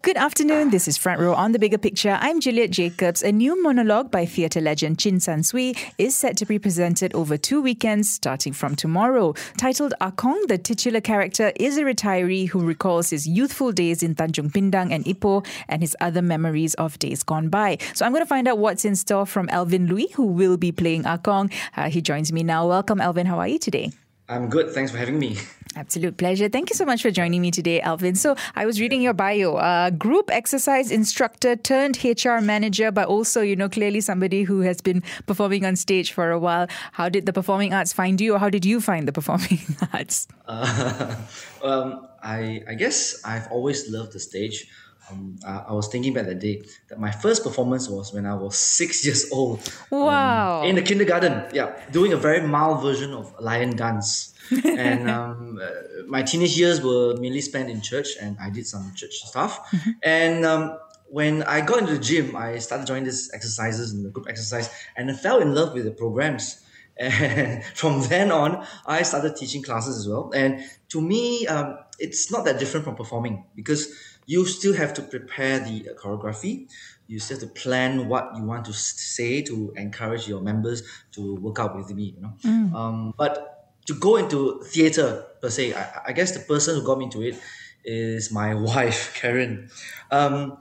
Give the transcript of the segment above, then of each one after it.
Good afternoon. This is Front Row on the Bigger Picture. I'm Juliet Jacobs. A new monologue by theatre legend Chin San Sooi is set to be presented over two weekends starting from tomorrow. Titled Akong, the titular character is a retiree who recalls his youthful days in Tanjong Pindang and Ipoh and his other memories of days gone by. So I'm going to find out what's in store from Alvin Looi, who will be playing Akong. Uh, he joins me now. Welcome, Alvin. How are you today? I'm good. Thanks for having me. Absolute pleasure. Thank you so much for joining me today, Alvin. So, I was reading your bio, uh, group exercise instructor turned HR manager, but also, you know, clearly somebody who has been performing on stage for a while. How did the performing arts find you, or how did you find the performing arts? Uh, um, I, I guess I've always loved the stage. Um, I, I, was thinking back that day that my first performance was when I was six years old. Um, wow. Um, in the kindergarten, yeah, doing a very mild version of lion dance. And um, uh, my teenage years were mainly spent in church, and I did some church stuff. Mm-hmm. And um, when I got into the gym, I started joining these exercises and the group exercise, and I fell in love with the programs. And from then on, I started teaching classes as well. And to me, um, it's not that different from performing because you still have to prepare the choreography. You still have to plan what you want to say to encourage your members to work out with me. You know, mm. um, but to go into theater per se, I, I, guess the person who got me into it is my wife, Karen. Um,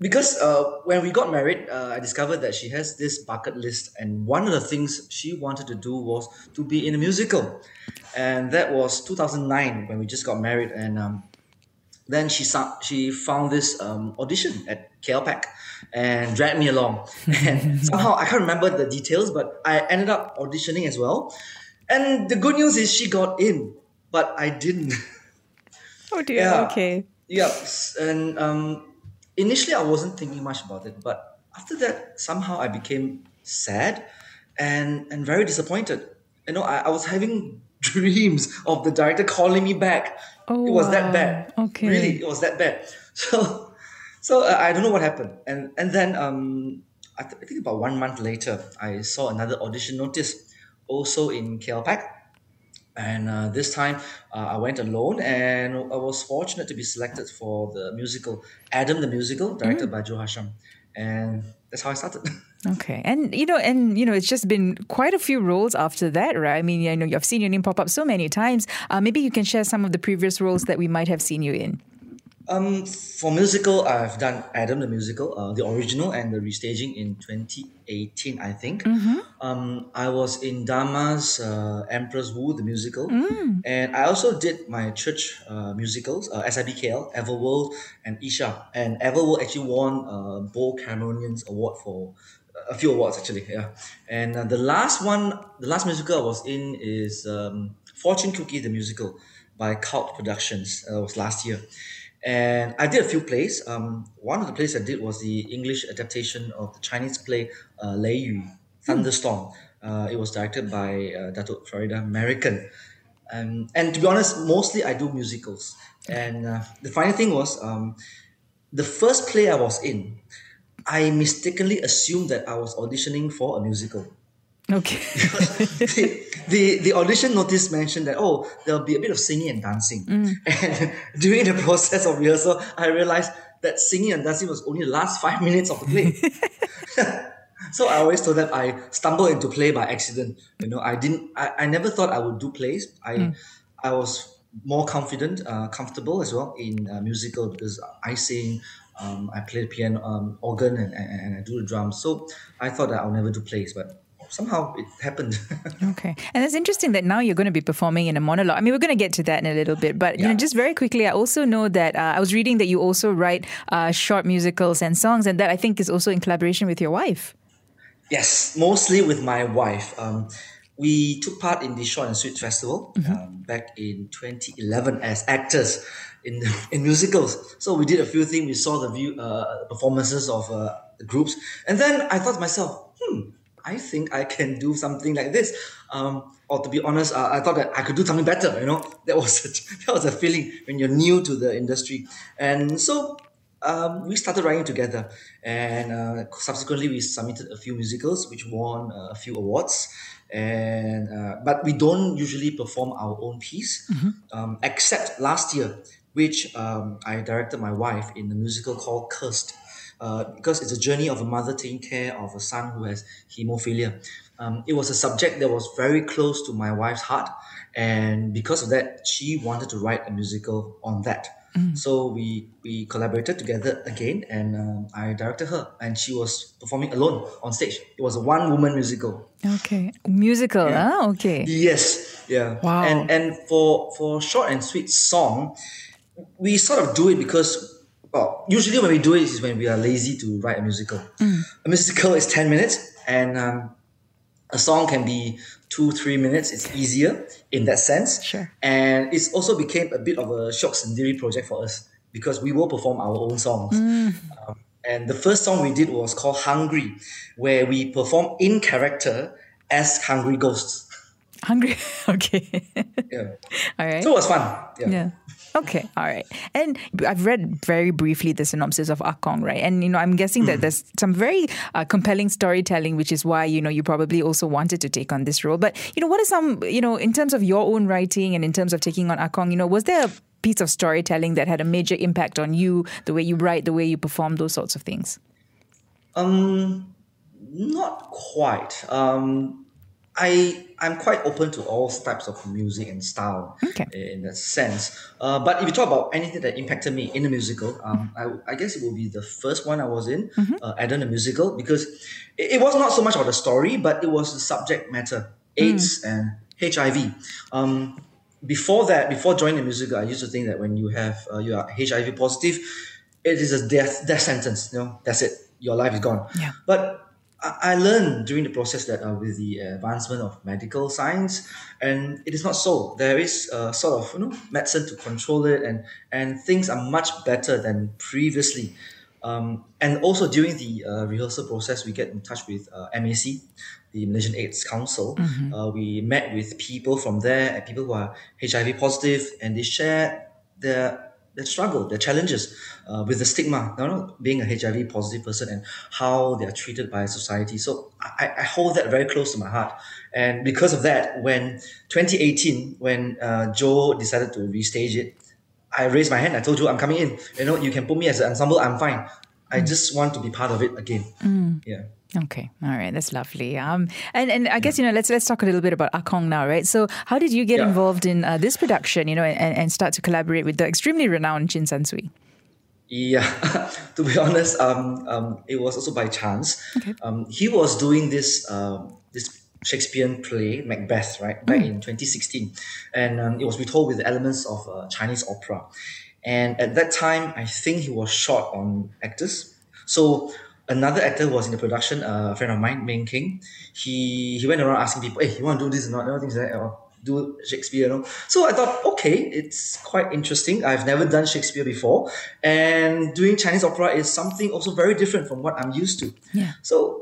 because uh, when we got married, uh, I discovered that she has this bucket list, and one of the things she wanted to do was to be in a musical, and that was 2009 when we just got married, and um, then she saw, she found this um, audition at KLPAC and dragged me along. And somehow I can't remember the details, but I ended up auditioning as well. And the good news is she got in, but I didn't. Oh dear. Yeah. Okay. Yeah. And um, initially I wasn't thinking much about it, but after that somehow I became sad and and very disappointed. You know, I, I was having dreams of the director calling me back. Oh, it was wow. that bad. Okay. Really, it was that bad. So, so uh, I don't know what happened. And and then um, I, th- I, think about one month later, I saw another audition notice, also in KLPAC. And uh, this time, uh, I went alone, and I was fortunate to be selected for the musical Adam the Musical, directed mm. by Joe Hasham, and that's how I started. Okay, and you know, and you know, it's just been quite a few roles after that, right? I mean, I know you've seen your name pop up so many times. Uh, maybe you can share some of the previous roles that we might have seen you in. Um, for musical, I've done Adam the musical, uh, the original and the restaging in 2018, I think. Mm-hmm. Um, I was in Dama's uh, Empress Wu, the musical, mm. and I also did my church uh, musicals, uh, SIBKL, Everworld, and Isha. And Everworld actually won uh, BOH Cameronian Arts Award for a few awards actually, yeah. And uh, the last one, the last musical I was in is um, Fortune Cookie the musical by Cult Productions. Uh, was last year and I did a few plays. Um, one of the plays I did was the English adaptation of the Chinese play uh, Lei Yu, Thunderstorm. Uh, it was directed by uh, Dato Faridah Merican. Um, and to be honest, mostly I do musicals. And uh, the funny thing was, um, the first play I was in, I mistakenly assumed that I was auditioning for a musical. Okay. the, the, audition notice mentioned that oh there'll be a bit of singing and dancing, mm. and during the process of rehearsal, I realized that singing and dancing was only the last five minutes of the play. so I always told them I stumbled into play by accident. You know, I didn't. I, I never thought I would do plays. I mm. I was more confident, uh, comfortable as well in uh, musical because I sing, um, I play the piano, um, organ, and, and, and I do the drums. So I thought that I'll never do plays, but somehow it happened. okay. And it's interesting that now you're going to be performing in a monologue. I mean, we're going to get to that in a little bit, but yeah. you know, just very quickly, I also know that uh, I was reading that you also write uh, short musicals and songs, and that I think is also in collaboration with your wife. Yes, mostly with my wife. Um, we took part in the Short and Sweet Festival mm-hmm. um, back in 2011 as actors in in musicals. So we did a few things. We saw the view uh, performances of uh, the groups, and then I thought to myself, hmm I think I can do something like this. Um, or to be honest, uh, I thought that I could do something better. You know, that was a, that was a feeling when you're new to the industry, and so um, we started writing together, and uh, subsequently we submitted a few musicals which won uh, a few awards. And uh, but we don't usually perform our own piece, um, except last year, which um, I directed my wife in a musical called Cursed. Uh, because it's a journey of a mother taking care of a son who has hemophilia. Um, it was a subject that was very close to my wife's heart, and because of that, she wanted to write a musical on that. So we we collaborated together again, and um, I directed her, and she was performing alone on stage. It was a one woman musical. Okay. Musical, ah, okay. Yes, yeah. Wow. And and for for short and sweet song, we sort of do it because well, usually when we do it is when we are lazy to write a musical. A musical is ten minutes, and um, a song can be two three minutes. It's easier in that sense. Sure. And it's also became a bit of a syok sendiri project for us because we will perform our own songs. Um, and the first song we did was called Hungry, where we perform in character as hungry ghosts. Hungry. Okay. Yeah. All right. So it was fun. Yeah. Yeah. Okay. All right. And I've read very briefly the synopsis of Akong, right? And you know, I'm guessing that there's some very uh, compelling storytelling, which is why you know you probably also wanted to take on this role. But you know, what are some you know in terms of your own writing and in terms of taking on Akong? You know, was there a piece of storytelling that had a major impact on you, the way you write, the way you perform, those sorts of things? Um, not quite. Um, I I'm quite open to all types of music and style Okay. in that sense. Uh, but if you talk about anything that impacted me in a musical, um, I, I guess it will be the first one I was in, uh, Adam, a musical, because it, it was not so much about the story, but it was the subject matter, AIDS and HIV. Um, before that, before joining the musical, I used to think that when you have uh, you are HIV positive, it is a death death sentence. You know, that's it. Your life is gone. Yeah. But I learned during the process that uh, with the advancement of medical science, and it is not so. There is a sort of you know medicine to control it, and and things are much better than previously. Um, and also during the uh, rehearsal process, we get in touch with uh, MAC, the Malaysian AIDS Council. Uh, we met with people from there and people who are HIV positive, and they share their their struggle, the challenges uh, with the stigma, you know, being a HIV positive person and how they are treated by society. So I, I hold that very close to my heart. And because of that, when 2018, when uh, Joe decided to restage it, I raised my hand. I told you I'm coming in. You know, you can put me as an ensemble. I'm fine. I just want to be part of it again. Yeah. Okay, all right, that's lovely. Um, and and I guess you know let's let's talk a little bit about Akong now, right? So, how did you get Yeah. involved in uh, this production? You know, and, and start to collaborate with the extremely renowned Chin San Sooi. Yeah, to be honest, um, um, it was also by chance. Okay. Um, he was doing this um, this Shakespearean play, Macbeth, right, back in 2016, and um, it was retold with elements of uh, Chinese opera. And at that time, I think he was short on actors. So another actor was in the production, uh, a friend of mine, Ming King. He he went around asking people, "Hey, you want to do this or not?" Know, things like that. Or, do Shakespeare, you know. So I thought, okay, it's quite interesting. I've never done Shakespeare before, and doing Chinese opera is something also very different from what I'm used to. Yeah. So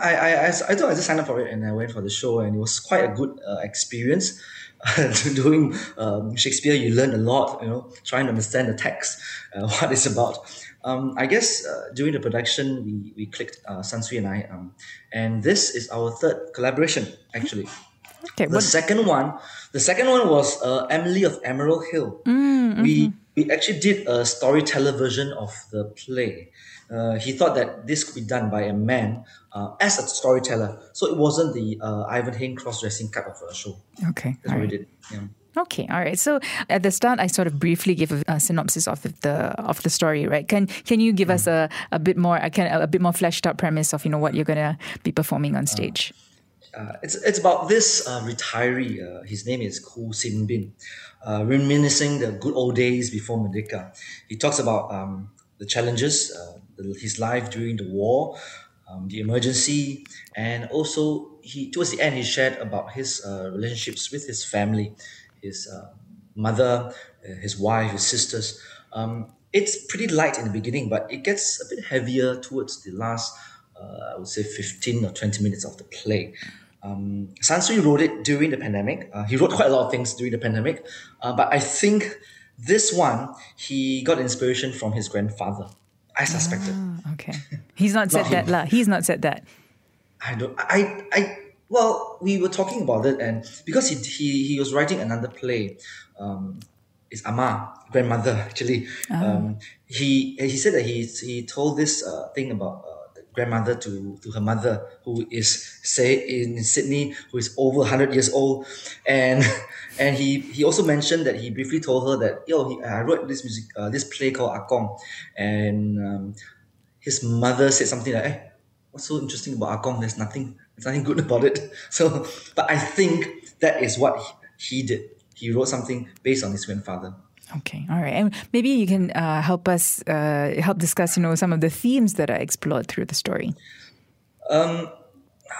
I, I, I, I thought I just signed up for it and I went for the show and it was quite a good uh, experience. Doing um, Shakespeare, you learn a lot, you know, trying to understand the text, uh, what it's about. Um, I guess uh, during the production, we, we clicked, uh, San Sooi and I, um, and this is our third collaboration, actually. Okay, The what? second one, the second one was uh, Emily of Emerald Hill. Mm, We mm-hmm. We actually did a storyteller version of the play. Uh, he thought that this could be done by a man uh, as a storyteller, so it wasn't the uh, Ivan Heng cross-dressing cut of a show. Okay, That's all what we did. Yeah. Okay, all right. So at the start, I sort of briefly gave a, a synopsis of the of the story, right? Can can you give us a, a bit more a, can, a bit more fleshed out premise of you know what you're gonna be performing on stage? Uh, it's it's about this uh, retiree. Uh, his name is Ku Sin Bin, uh, reminiscing the good old days before Merdeka. He talks about um, the challenges, uh, his life during the war, um, the emergency, and also he towards the end he shared about his uh, relationships with his family, his uh, mother, uh, his wife, his sisters. Um, it's pretty light in the beginning, but it gets a bit heavier towards the last, uh, I would say, 15 or 20 minutes of the play. Um, San Sooi wrote it during the pandemic. Uh, he wrote quite a lot of things during the pandemic, uh, but I think this one, he got inspiration from his grandfather. I suspected. Ah, okay. He's not said Not that, him. lah. He's not said that. I don't. I. I. Well, we were talking about it, and because he he, he was writing another play, um, it's Ama grandmother actually. Um, he he said that he he told this uh, thing about. The grandmother to, to her mother who is say in Sydney who is over 100 years old and and he he also mentioned that he briefly told her that yo he, I wrote this music uh, this play called Akong and um, his mother said something like, "Hey, what's so interesting about Akong? There's nothing, there's nothing good about it." So, but I think that is what he, he did. He wrote something based on his grandfather. Okay, all right, and maybe you can uh, help us uh, help discuss, you know, some of the themes that are explored through the story.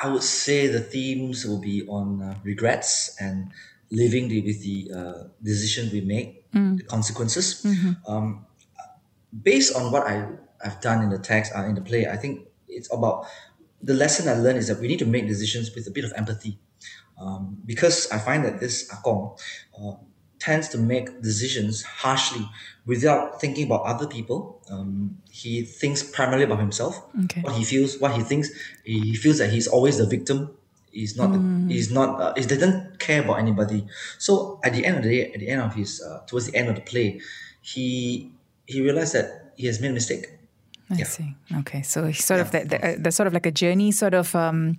I would say the themes will be on uh, regrets and living the, with the uh, decision we make, the consequences. Um, based on what I, I've done in the text, uh, in the play, I think it's about the lesson I learned is that we need to make decisions with a bit of empathy. Um, because I find that this Akong uh, tends to make decisions harshly without thinking about other people. Um, he thinks primarily about himself, Okay. what he feels, what he thinks. He feels that he's always the victim. He's not. The, he's not. Uh, he doesn't care about anybody. So at the end of the day, at the end of his, uh, towards the end of the play, he he realized that he has made a mistake. I Yeah. see. Okay, so it's sort of that, the, there's sort of like a journey sort of um,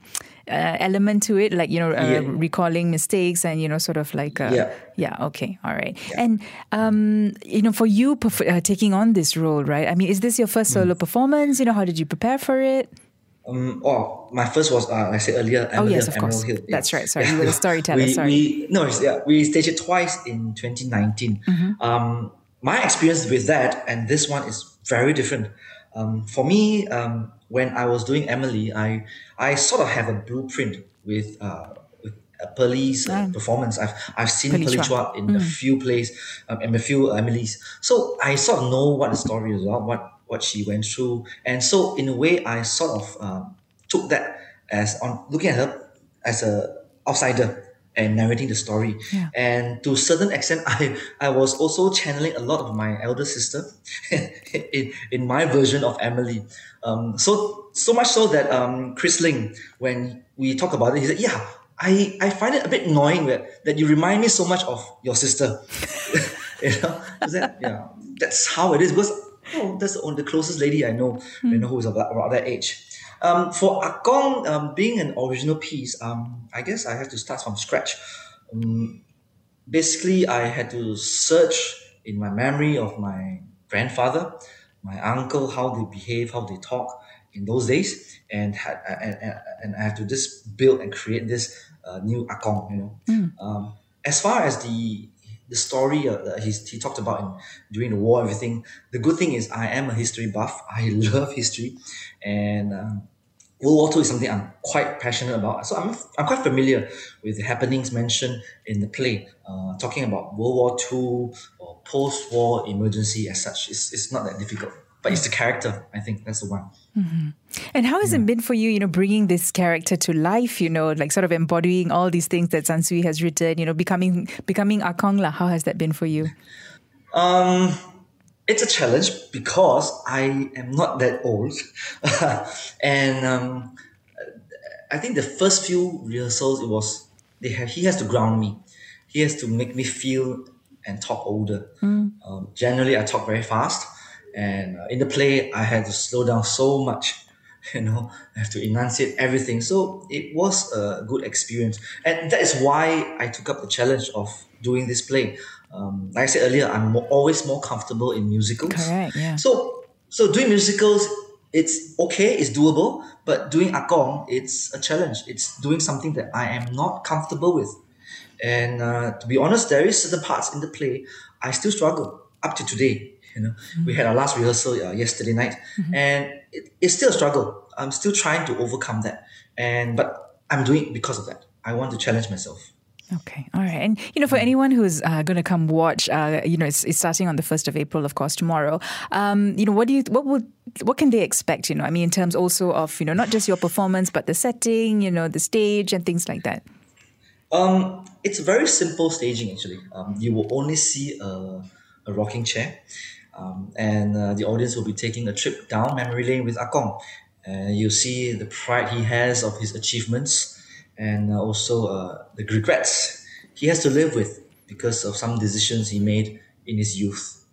uh, element to it, like you know, uh, Yeah. recalling mistakes and you know, sort of like uh, Yeah. yeah. Okay, all right. And um, you know, for you perf- uh, taking on this role, right? I mean, is this your first Mm. solo performance? You know, how did you prepare for it? Um, oh, my first was uh, I said earlier. Oh, yes, of course. Hill. That's right. Sorry, you were the storyteller, We, sorry. we no, yeah, we staged it twice in 2019. Mm-hmm. Um, my experience with that and this one is very different. Um, for me, um, when I was doing Emily, I I sort of have a blueprint with uh, with uh, Pearlie's uh, performance. I've I've seen Pearlie Chua. In a few plays um, and a few Emily's. So I sort of know what the story is about, what what she went through, and so in a way, I sort of um, took that as on looking at her as a outsider and narrating the story. Yeah. And to a certain extent, I I was also channeling a lot of my elder sister in, in my version of Emily. Um, so so much so that um, Chris Ling, when we talk about it, he said, "Yeah, I, I find it a bit annoying that, that you remind me so much of your sister." you know, that, yeah, that's how it is because oh, that's the, only- the closest lady I know, you know, who is about, about that age. Um, for Akong, um, being an original piece, um, I guess I have to start from scratch. Um, basically, I had to search in my memory of my grandfather, my uncle, how they behave, how they talk in those days, and had and, and, and I have to just build and create this uh, new Akong. You know, um, as far as the the story uh, that he's, he talked about in, during the war, everything. The good thing is I am a history buff. I love history, and um, World War II is something I'm quite passionate about. So I'm, I'm quite familiar with the happenings mentioned in the play, uh, talking about World War II or post-war emergency as such. It's, it's not that difficult, but it's the character. I think that's the one. And how has it been for you, you know, bringing this character to life, you know, like sort of embodying all these things that San Sooi has written, you know, becoming becoming Akong La. How has that been for you? Um, it's a challenge because I am not that old, and um, I think the first few rehearsals it was they have, he has to ground me, he has to make me feel and talk older. Um, generally, I talk very fast, and uh, in the play I had to slow down so much. You know, I have to enunciate everything. So it was a good experience, and that is why I took up the challenge of doing this play. Um, like I said earlier, I'm mo- always more comfortable in musicals. Correct, yeah. So, so doing musicals, it's okay, it's doable, but doing Akong, it's a challenge. It's doing something that I am not comfortable with. And uh, to be honest, there is certain parts in the play I still struggle up to today. You know, we had our last rehearsal uh, yesterday night, and it, it's still a struggle. I'm still trying to overcome that, and but I'm doing it because of that. I want to challenge myself. Okay, all right. And you know, for anyone who's uh, going to come watch, uh, you know, it's, it's starting on the first of April, of course, tomorrow. Um, you know, what do you, what would, what can they expect? You know, I mean, in terms also of you know, not just your performance, but the setting, you know, the stage and things like that. Um, it's very simple staging actually. Um, you will only see a, a rocking chair. Um, and uh, the audience will be taking a trip down memory lane with Akong. And you'll see the pride he has of his achievements and uh, also uh, the regrets he has to live with because of some decisions he made in his youth.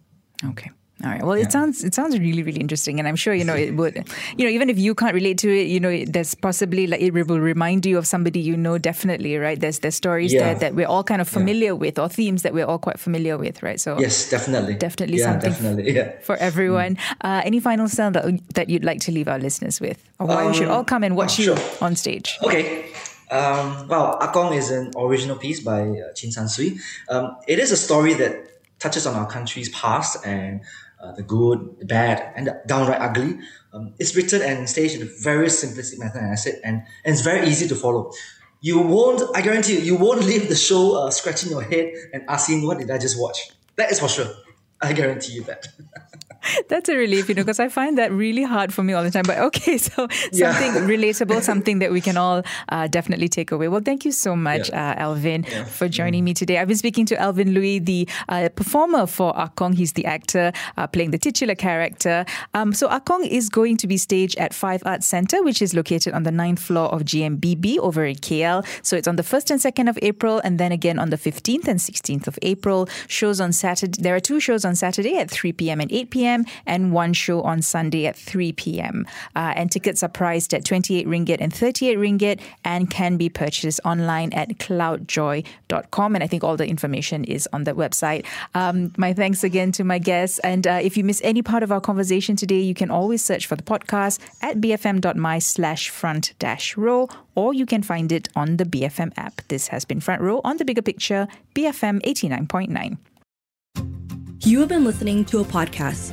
Okay. All right. Well, yeah. it sounds it sounds really really interesting, and I'm sure you know it would. You know, even if you can't relate to it, you know, there's possibly like it will remind you of somebody you know. Definitely, right? There's there's stories yeah. there that we're all kind of familiar yeah. with, or themes that we're all quite familiar with, right? So yes, definitely, definitely yeah, something definitely, yeah. for everyone. Mm. Uh, any final sound that that you'd like to leave our listeners with, or why um, we should all come and watch oh, you sure. on stage? Okay. Um, well, Akong is an original piece by uh, Chin San Sooi. Um, it is a story that touches on our country's past and uh, the good, the bad, and the downright ugly. Um, it's written and staged in a very simplistic manner, and I said, and, and it's very easy to follow. You won't, I guarantee you, you won't leave the show uh, scratching your head and asking, what did I just watch? That is for sure. I guarantee you that. That's a relief, you know, because I find that really hard for me all the time. But okay, so something yeah. relatable, something that we can all uh, definitely take away. Well, thank you so much, yeah. uh, Alvin, yeah. for joining mm. me today. I've been speaking to Alvin Looi, the uh, performer for Akong. He's the actor uh, playing the titular character. Um, so Akong is going to be staged at Five Arts Centre, which is located on the ninth floor of GMBB over in KL. So it's on the 1st and 2nd of April, and then again on the 15th and 16th of April. Shows on Saturday. There are two shows on Saturday at 3 p.m. and 8 p.m and one show on Sunday at 3 p.m. Uh, and tickets are priced at 28 ringgit and 38 ringgit and can be purchased online at cloudjoi.com. And I think all the information is on that website. Um, my thanks again to my guests. And uh, if you miss any part of our conversation today, you can always search for the podcast at bfm.my slash front dash row or you can find it on the BFM app. This has been Front Row on the Bigger Picture, BFM 89.9. You have been listening to a podcast